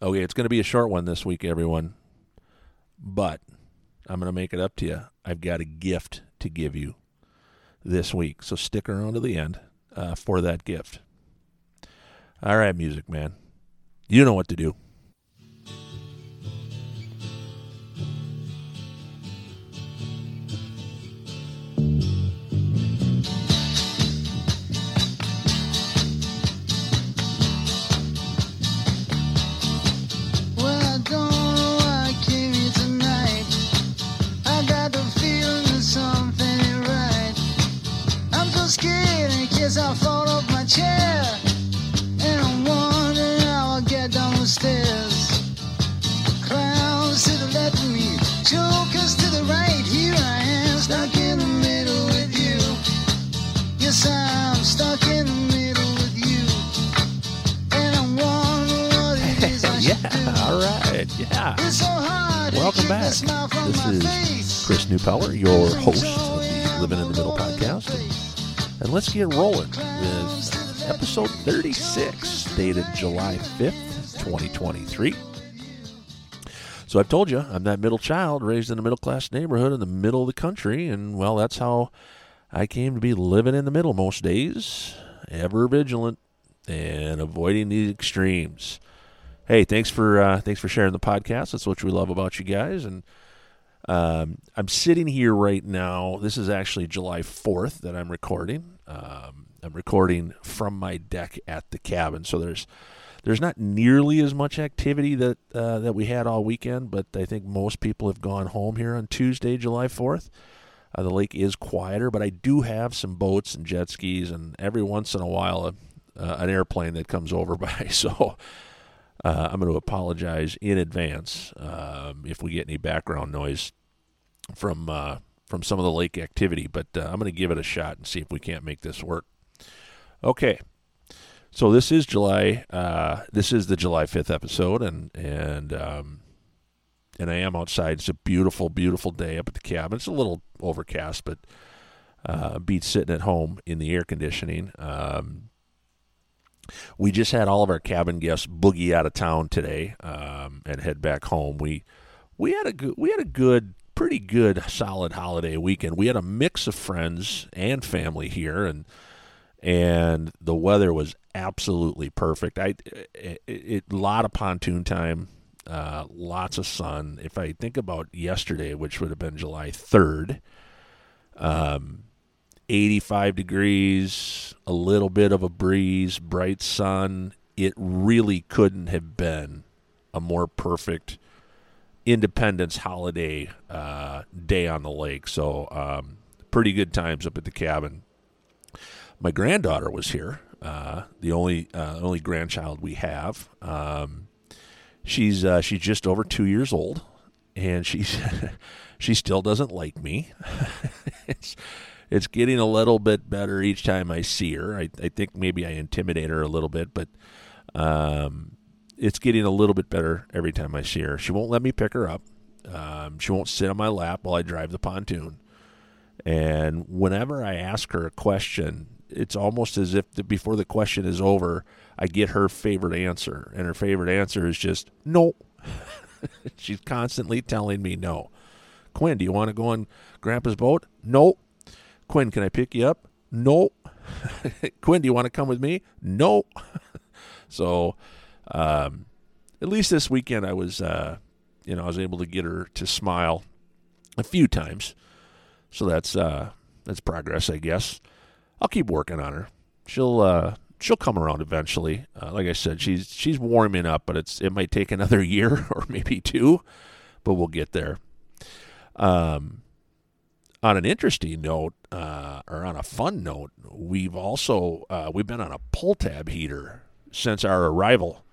Okay, it's going to be a short one this week, everyone. But I'm going to make it up to you. I've got a gift to give you this week. So stick around to the end uh, for that gift. All right, music man. You know what to do. Chris Newpeller, your host of the Living in the Middle podcast. And, let's get rolling with episode 36, dated July 5th, 2023. So I've told you, I'm that middle child raised in a middle class neighborhood in the middle of the country. And, well, that's how I came to be living in the middle most days, ever vigilant and avoiding the extremes hey, thanks for uh, thanks for sharing the podcast. That's what we love about you guys. And um, I'm sitting here right now. This is actually July 4th that I'm recording. Um, I'm recording from my deck at the cabin, so there's there's not nearly as much activity that uh, that we had all weekend. But I think most people have gone home here on Tuesday, July 4th. Uh, the lake is quieter, but I do have some boats and jet skis, and every once in a while, a, uh, an airplane that comes over by. So uh, I'm going to apologize in advance um, if we get any background noise from uh, from some of the lake activity, but uh, I'm going to give it a shot and see if we can't make this work. Okay, so this is July. Uh, this is the July 5th episode, and and um, and I am outside. It's a beautiful, beautiful day up at the cabin. It's a little overcast, but uh, beats sitting at home in the air conditioning. Um, we just had all of our cabin guests boogie out of town today um, and head back home. We we had a good we had a good pretty good solid holiday weekend. We had a mix of friends and family here and and the weather was absolutely perfect. I it, it, lot of pontoon time, uh, lots of sun. If I think about yesterday, which would have been July third, um, 85 degrees, a little bit of a breeze, bright sun. It really couldn't have been a more perfect Independence holiday uh, day on the lake. So, um, pretty good times up at the cabin. My granddaughter was here, uh, the only uh, only grandchild we have. Um, she's uh, she's just over two years old, and she's she still doesn't like me. it's it's getting a little bit better each time I see her. I, I think maybe I intimidate her a little bit, but um, it's getting a little bit better every time I see her. She won't let me pick her up. Um, she won't sit on my lap while I drive the pontoon. And whenever I ask her a question, it's almost as if the, before the question is over, I get her favorite answer. And her favorite answer is just no. She's constantly telling me no. Quinn, do you want to go on Grandpa's boat? No. Quinn, can I pick you up? No. Quinn, do you want to come with me? No. so, um, at least this weekend, I was, uh, you know, I was able to get her to smile a few times. So that's uh, that's progress, I guess. I'll keep working on her. She'll uh, she'll come around eventually. Uh, like I said, she's she's warming up, but it's it might take another year or maybe two, but we'll get there. Um, on an interesting note, uh, or on a fun note, we've also uh, we've been on a pull tab heater since our arrival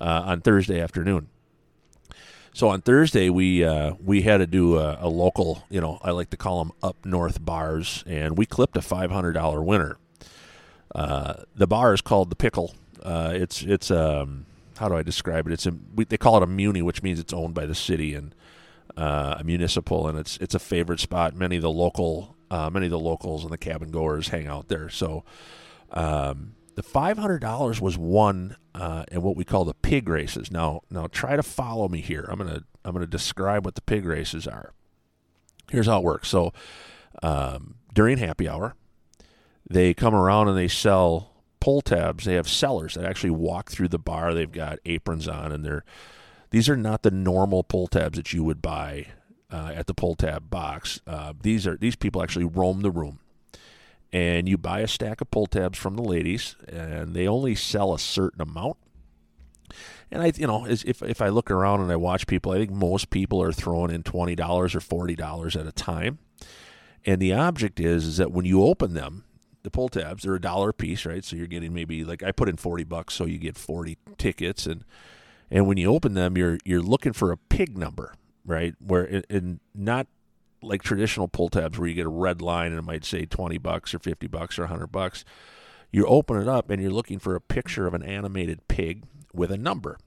uh, on Thursday afternoon. So on Thursday we uh, we had to do a, a, local, you know, I like to call them up north bars, and we clipped a five hundred dollar winner. Uh, the bar is called the Pickle. Uh, it's it's um, how do I describe it? It's a we, they call it a muni, which means it's owned by the city and uh, a municipal, and it's it's a favorite spot. Many of the local uh, many of the locals and the cabin goers hang out there. So um, the five hundred dollars was won uh, and what we call the pig races. Now, now try to follow me here. I'm gonna I'm gonna describe what the pig races are. Here's how it works. So um, during happy hour, they come around and they sell pull tabs. They have sellers that actually walk through the bar. They've got aprons on, and they're these are not the normal pull tabs that you would buy uh, at the pull tab box. Uh, these are these people actually roam the room, and you buy a stack of pull tabs from the ladies, and they only sell a certain amount. And I, you know, if if I look around and I watch people, I think most people are throwing in twenty dollars or forty dollars at a time. And the object is is that when you open them, the pull tabs, they're a dollar a piece, right? So you're getting maybe like I put in forty bucks, so you get forty tickets, and and when you open them, you're you're looking for a pig number, right? Where and not like traditional pull tabs where you get a red line and it might say twenty bucks or fifty bucks or hundred bucks. You open it up and you're looking for a picture of an animated pig with a number,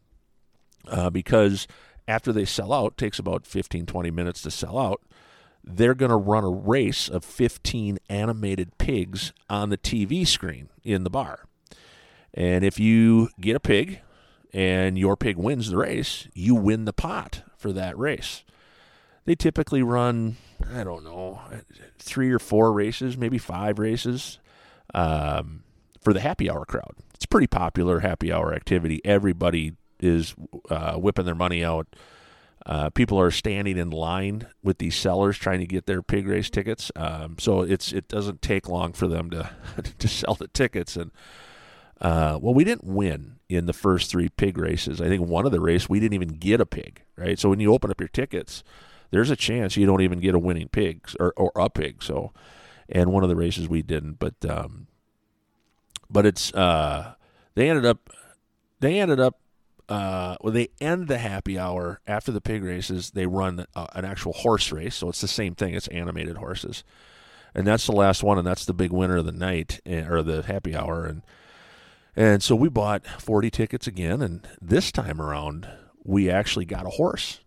uh, because after they sell out, takes about 15, 20 minutes to sell out they're going to run a race of 15 animated pigs on the TV screen in the bar. And if you get a pig and your pig wins the race, you win the pot for that race. They typically run, I don't know, three or four races, maybe five races um, for the happy hour crowd. It's pretty popular happy hour activity. Everybody is uh, whipping their money out uh, people are standing in line with these sellers trying to get their pig race tickets. Um, so it's it doesn't take long for them to to sell the tickets. And uh, well, we didn't win in the first three pig races. I think one of the race we didn't even get a pig. Right. So when you open up your tickets, there's a chance you don't even get a winning pig or, or a pig. So, and one of the races we didn't. But um, but it's uh, they ended up they ended up uh, when they end the happy hour after the pig races, they run uh, an actual horse race. So it's the same thing. It's animated horses, and that's the last one, and that's the big winner of the night eh, or the happy hour. And and so we bought forty tickets again, and this time around we actually got a horse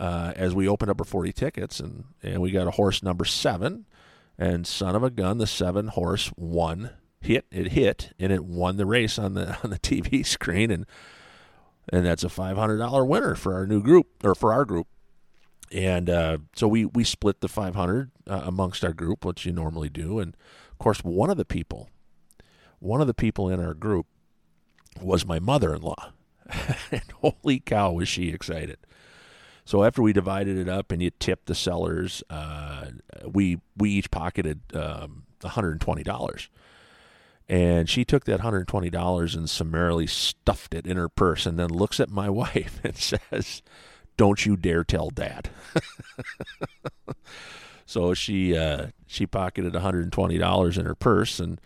uh, as we opened up our forty tickets, and and we got a horse number seven, and son of a gun, the seven horse won. Hit it hit and it won the race on the on the TV screen and and that's a $500 winner for our new group or for our group. And uh, so we we split the 500 uh, amongst our group, which you normally do. And of course, one of the people, one of the people in our group, was my mother-in-law. and holy cow, was she excited! So after we divided it up and you tipped the sellers, uh, we we each pocketed um, $120 and she took that $120 and summarily stuffed it in her purse and then looks at my wife and says, Don't you dare tell dad. so she uh, she pocketed $120 in her purse and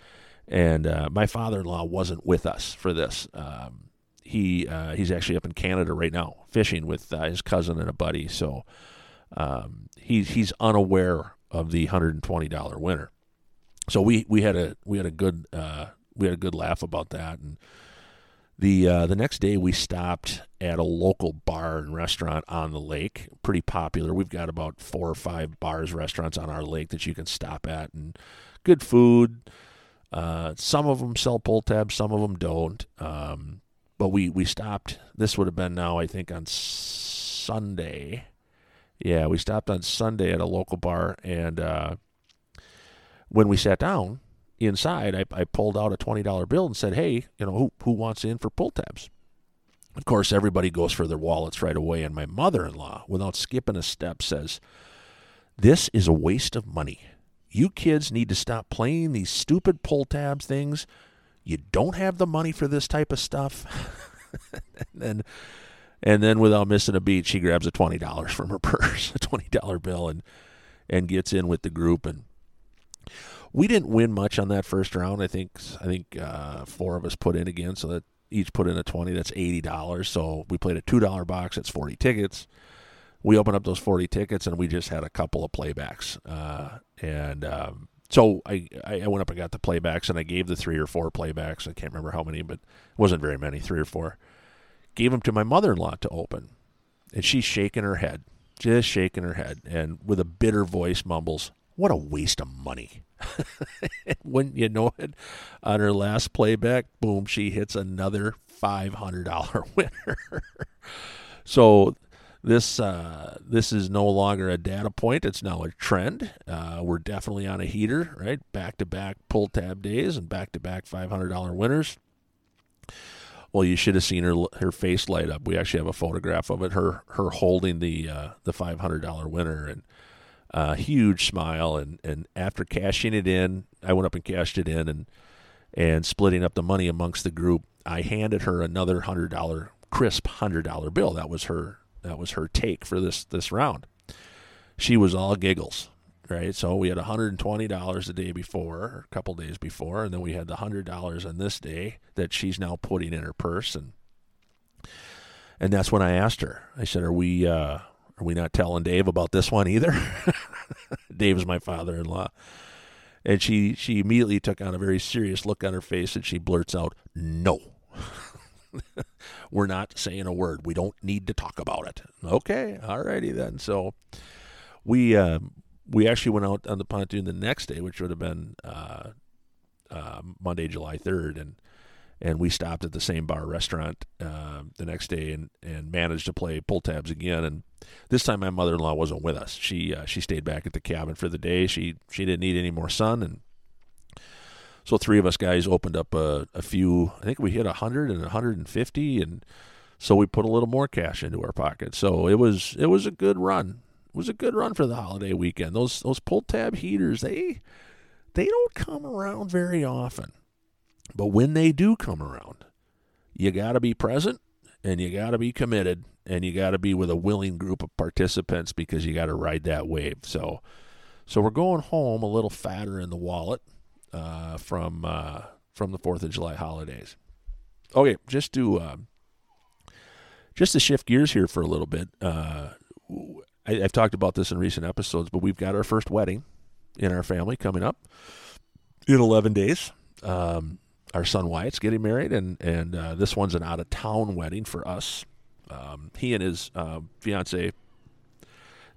and uh, my father-in-law wasn't with us for this. Um, he uh, he's actually up in Canada right now fishing with uh, his cousin and a buddy. So um, he's he's unaware of the $120 winner. So we we had a we had a good uh, we had a good laugh about that. And the uh, the next day we stopped at a local bar and restaurant on the lake pretty popular. We've got about four or five bars restaurants on our lake that you can stop at and good food. Uh, some of them sell pull tabs some of them don't. Um, but we we stopped this would have been now i think on sunday yeah we stopped on sunday at a local bar and uh, when we sat down inside, I, I pulled out a $20 bill and said, hey, you know, who, who wants in for pull tabs? Of course, everybody goes for their wallets right away. And my mother in law, without skipping a step, says, This is a waste of money. You kids need to stop playing these stupid pull tabs things. You don't have the money for this type of stuff. and then and then without missing a beat, she grabs a twenty dollars from her purse, a twenty dollar bill, and and gets in with the group and we didn't win much on that first round. I think I think uh, four of us put in again, so that each put in a twenty. That's eighty dollars. So we played a two dollar box. That's forty tickets. We opened up those forty tickets, and we just had a couple of playbacks. Uh, and um, so I I went up and got the playbacks, and I gave the three or four playbacks. I can't remember how many, but it wasn't very many, three or four. Gave them to my mother in law to open, and she's shaking her head, just shaking her head, and with a bitter voice mumbles, What a waste of money. Wouldn't you know it? On her last playback, boom, she hits another $500 winner. so this uh, this is no longer a data point; it's now a trend. Uh, we're definitely on a heater, right? Back to back pull tab days and back to back five hundred dollar winners. Well, you should have seen her her face light up. We actually have a photograph of it. Her her holding the uh, the five hundred dollar winner and a huge smile. And and after cashing it in, I went up and cashed it in and and splitting up the money amongst the group. I handed her another hundred dollar crisp hundred dollar bill. That was her that was her take for this this round. She was all giggles, right? So we had $120 the day before, or a couple days before, and then we had the $100 on this day that she's now putting in her purse and and that's when I asked her. I said, "Are we uh, are we not telling Dave about this one either?" Dave's my father-in-law. And she she immediately took on a very serious look on her face and she blurts out, "No." We're not saying a word. We don't need to talk about it. Okay, all righty then. So we uh, we actually went out on the pontoon the next day, which would have been uh, uh, Monday, July third, and and we stopped at the same bar restaurant uh, the next day and, and managed to play pull tabs again. And this time, my mother in law wasn't with us. She uh, she stayed back at the cabin for the day. She she didn't need any more sun, and so three of us guys opened up a, a few. I think we hit a hundred and a hundred and fifty, and so we put a little more cash into our pocket. So it was it was a good run. It was a good run for the holiday weekend. Those those pull tab heaters they they don't come around very often, but when they do come around, you got to be present and you got to be committed and you got to be with a willing group of participants because you got to ride that wave. So so we're going home a little fatter in the wallet uh, from uh, from the Fourth of July holidays. Okay, just to uh, just to shift gears here for a little bit. Uh, I, have talked about this in recent episodes, but we've got our first wedding in our family coming up in 11 days. Um, our son Wyatt's getting married, and and uh, this one's an out of town wedding for us. Um, he and his uh, fiance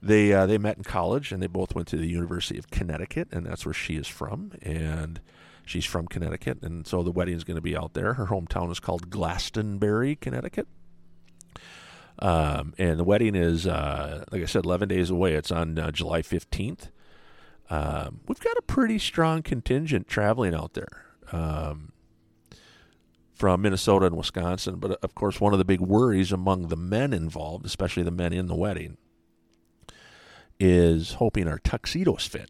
they uh, they met in college and they both went to the University of Connecticut and that's where she is from and she's from Connecticut and so the wedding is going to be out there. Her hometown is called Glastonbury, Connecticut. Um, and the wedding is, uh, like I said, 11 days away. It's on uh, July 15th. Um, we've got a pretty strong contingent traveling out there um, from Minnesota and Wisconsin. But of course, one of the big worries among the men involved, especially the men in the wedding, is hoping our tuxedos fit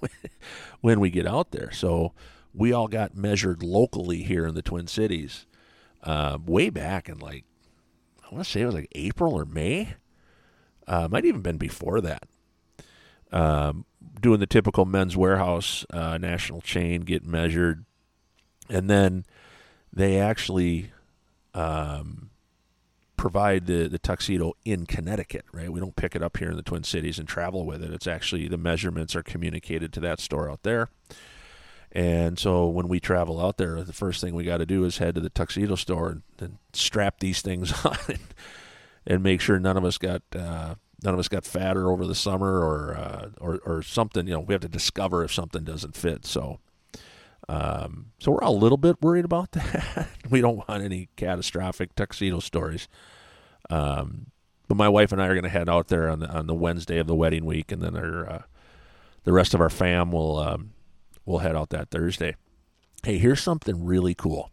when we get out there. So we all got measured locally here in the Twin Cities uh, way back in like, I want to say it was like April or May. Uh, might even been before that. Um, doing the typical Men's Wearhouse uh, national chain, get measured. And then they actually um, provide the, the tuxedo in Connecticut, right? We don't pick it up here in the Twin Cities and travel with it. It's actually the measurements are communicated to that store out there. And so when we travel out there, the first thing we got to do is head to the tuxedo store and, and strap these things on and, and, make sure none of us got uh, none of us got fatter over the summer or, uh, or or something. You know, we have to discover if something doesn't fit. So. Um, so we're a little bit worried about that. we don't want any catastrophic tuxedo stories. Um, but my wife and I are going to head out there on the on the Wednesday of the wedding week, and then our, uh, the rest of our fam will um, will head out that Thursday. Hey, here's something really cool.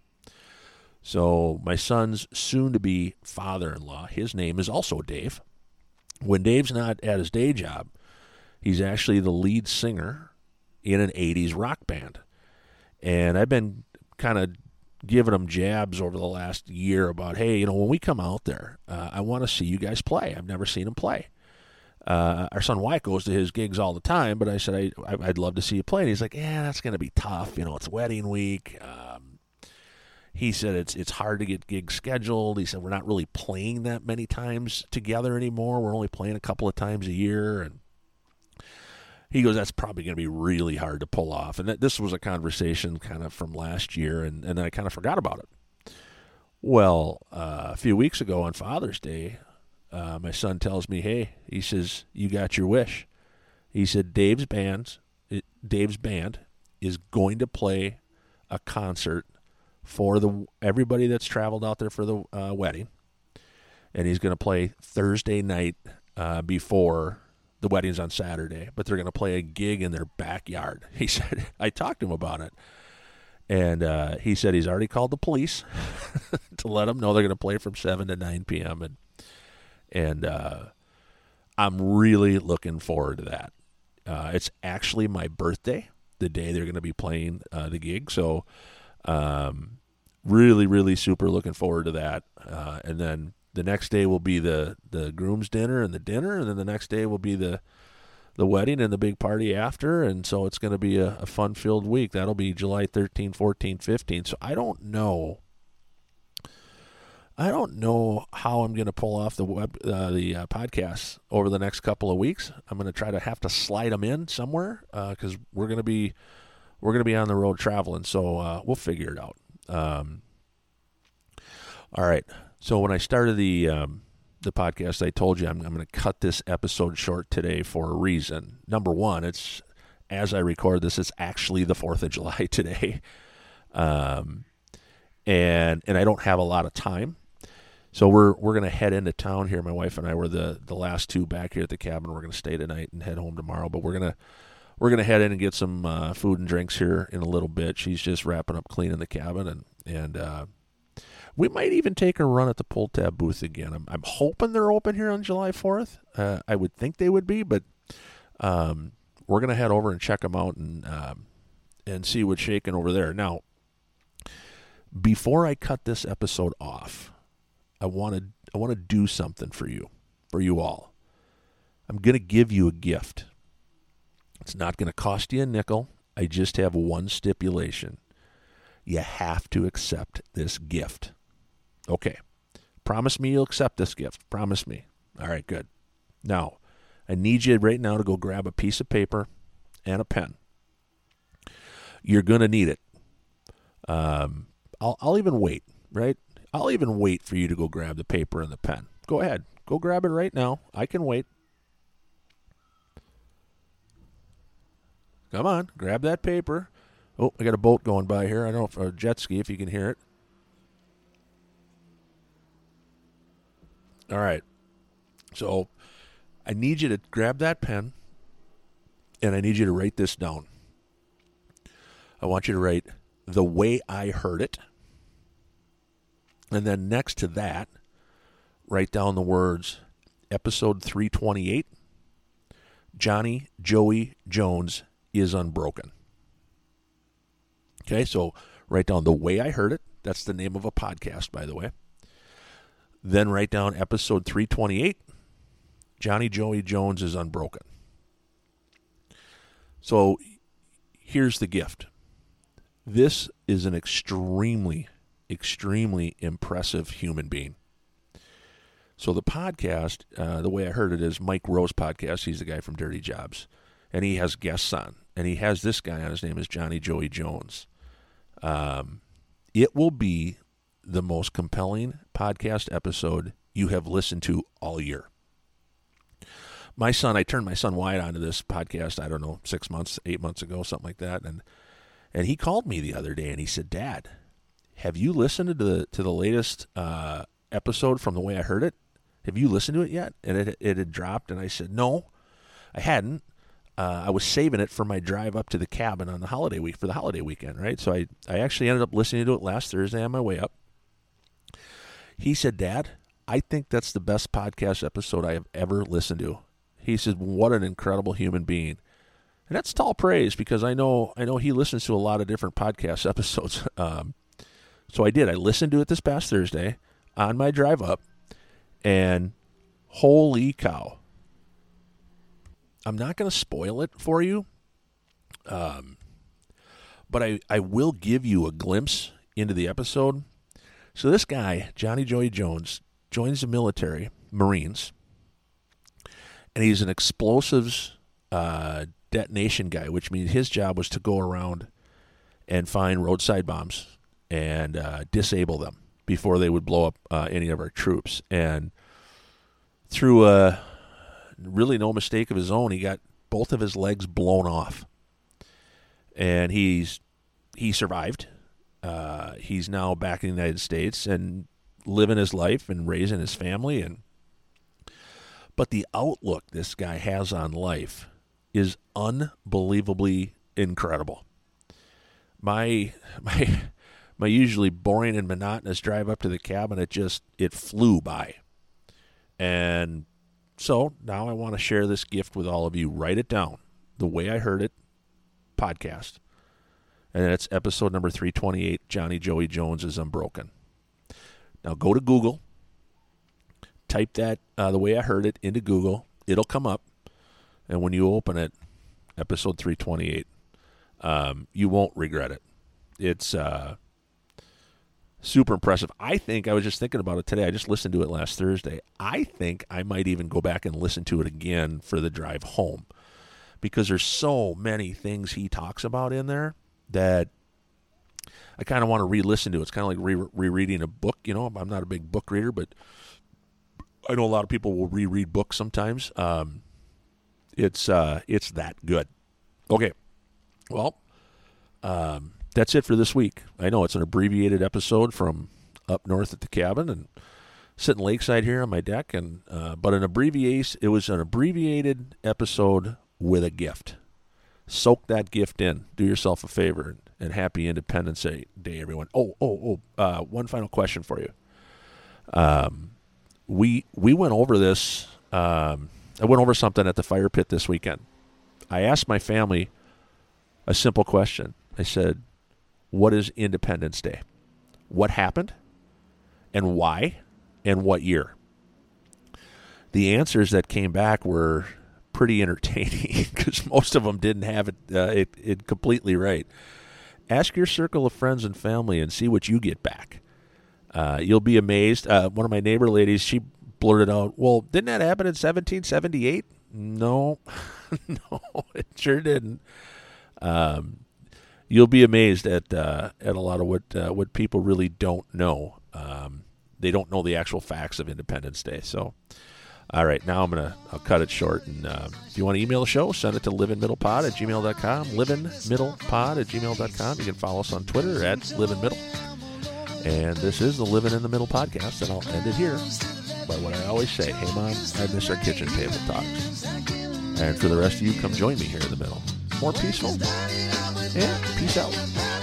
So my son's soon-to-be father-in-law, his name is also Dave. When Dave's not at his day job, he's actually the lead singer in an '80s rock band, and I've been kind of giving them jabs over the last year about, hey, you know, when we come out there, uh, I want to see you guys play. I've never seen them play. Uh, our son Wyatt goes to his gigs all the time, but I said I, would love to see you play. And he's like, yeah, that's going to be tough. You know, it's wedding week. Um, he said it's it's hard to get gigs scheduled. He said we're not really playing that many times together anymore. We're only playing a couple of times a year, and he goes, that's probably going to be really hard to pull off. And that, this was a conversation kind of from last year, and, and then I kind of forgot about it. Well, uh, a few weeks ago on Father's Day, uh, my son tells me, hey, he says, you got your wish. He said Dave's band, Dave's band, is going to play a concert for the everybody that's traveled out there for the uh, wedding, and he's going to play Thursday night uh, before the wedding's on Saturday. But they're going to play a gig in their backyard. He said I talked to him about it, and uh, he said he's already called the police to let them know they're going to play from seven to nine p.m. and and uh, I'm really looking forward to that. Uh, it's actually my birthday, the day they're going to be playing uh, the gig. So, um, really, really super looking forward to that. Uh, and then the next day will be the the groom's dinner and the dinner, and then the next day will be the the wedding and the big party after. And so it's going to be a, a fun filled week. That'll be July 13, 14, 15. So I don't know I don't know how I'm going to pull off the web uh, the uh, podcasts over the next couple of weeks. I'm going to try to have to slide them in somewhere because uh, we're going to be we're going to be on the road traveling. So uh, we'll figure it out. Um, all right. So when I started the um, the podcast, I told you I'm, I'm going to cut this episode short today for a reason. Number one, it's as I record this, it's actually the Fourth of July today, um, and and I don't have a lot of time so we're we're gonna head into town here. My wife and I were the the last two back here at the cabin. We're gonna stay tonight and head home tomorrow. But we're gonna we're gonna head in and get some uh, food and drinks here in a little bit. She's just wrapping up cleaning the cabin and and uh, we might even take a run at the pull tab booth again. I'm I'm hoping they're open here on July 4th. Uh, I would think they would be, but um, we're gonna head over and check them out and um, and see what's shaking over there. Now, before I cut this episode off. I want to I want to do something for you, for you all. I'm going to give you a gift. It's not going to cost you a nickel. I just have one stipulation. You have to accept this gift. Okay. Promise me you'll accept this gift. Promise me. All right, good. Now, I need you right now to go grab a piece of paper and a pen. You're going to need it. Um, I'll, I'll even wait, right? I'll even wait for you to go grab the paper and the pen. Go ahead. Go grab it right now. I can wait. Come on, grab that paper. Oh, I got a boat going by here. I don't know if a jet ski if you can hear it. All right. So I need you to grab that pen and I need you to write this down. I want you to write the way I heard it. And then next to that, write down the words episode 328 Johnny Joey Jones is unbroken. Okay, so write down the way I heard it. That's the name of a podcast, by the way. Then write down episode 328 Johnny Joey Jones is unbroken. So here's the gift. This is an extremely extremely impressive human being. So the podcast, uh, the way I heard it is Mike Rowe's podcast. He's the guy from Dirty Jobs, and he has guests on, and he has this guy on. His name is Johnny Joey Jones. Um, it will be the most compelling podcast episode you have listened to all year. My son, I turned my son Wyatt onto this podcast. I don't know, six months, eight months ago, something like that, and and he called me the other day and he said, "Dad, have you listened to the to the latest uh, episode from the way I heard it? Have you listened to it yet? And it it had dropped, and I said no, I hadn't. Uh, I was saving it for my drive up to the cabin on the holiday week for the holiday weekend, right? So I I actually ended up listening to it last Thursday on my way up. He said, "Dad, I think that's the best podcast episode I have ever listened to." He said, "What an incredible human being." And that's tall praise because I know I know he listens to a lot of different podcast episodes. Um, so I did. I listened to it this past Thursday on my drive up, and holy cow. I'm not going to spoil it for you, um, but I, I will give you a glimpse into the episode. So, this guy, Johnny Joey Jones, joins the military, Marines, and he's an explosives uh, detonation guy, which means his job was to go around and find roadside bombs and uh, disable them before they would blow up uh, any of our troops. And through uh, really no mistake of his own, he got both of his legs blown off, and he's he survived. Uh, he's now back in the United States and living his life and raising his family and but the outlook this guy has on life is unbelievably incredible. My my my usually boring and monotonous drive up to the cabin it just it flew by. And so now I want to share this gift with all of you. Write it down. The way I heard it podcast. And it's episode number 328 Johnny Joey Jones is Unbroken. Now go to Google, type that uh, the way I heard it into Google. It'll come up. And when you open it, episode 328, um, you won't regret it. It's uh, super impressive. I think I was just thinking about it today. I just listened to it last Thursday. I think I might even go back and listen to it again for the drive home because there's so many things he talks about in there that I kind of want to re-listen to. It's kind of like re- rereading a book. You know, I'm not a big book reader, but I know a lot of people will reread books sometimes. Um, it's uh, it's that good. Okay, well, um, that's it for this week. I know it's an abbreviated episode from up north at the cabin and sitting lakeside here on my deck, and uh, but an abbreviation. It was an abbreviated episode with a gift. Soak that gift in. Do yourself a favor and, happy Independence Day, everyone. Oh, oh, oh! Uh, one final question for you. Um, we we went over this. Um, I went over something at the fire pit this weekend. I asked my family a simple question. I said, "What is Independence Day? What happened, and why, and what year?" The answers that came back were pretty entertaining because most of them didn't have it, uh, it, it completely right. Ask your circle of friends and family and see what you get back. Uh, you'll be amazed. Uh, one of my neighbor ladies, she blurted out, "Well, didn't that happen in 1778?" No, no, it sure didn't. Um, you'll be amazed at uh, at a lot of what uh, what people really don't know. Um, they don't know the actual facts of Independence Day. So, all right, now I'm gonna I'll cut it short. And uh, if you want to email the show, send it to livingmiddlepod at gmail.com. Livingmiddlepod at gmail.com. You can follow us on Twitter at livingmiddle. And this is the Living in the Middle podcast, and I'll end it here by what I always say Hey, Mom, I miss our kitchen table talks. And for the rest of you, come join me here in the middle. More peaceful. And peace out.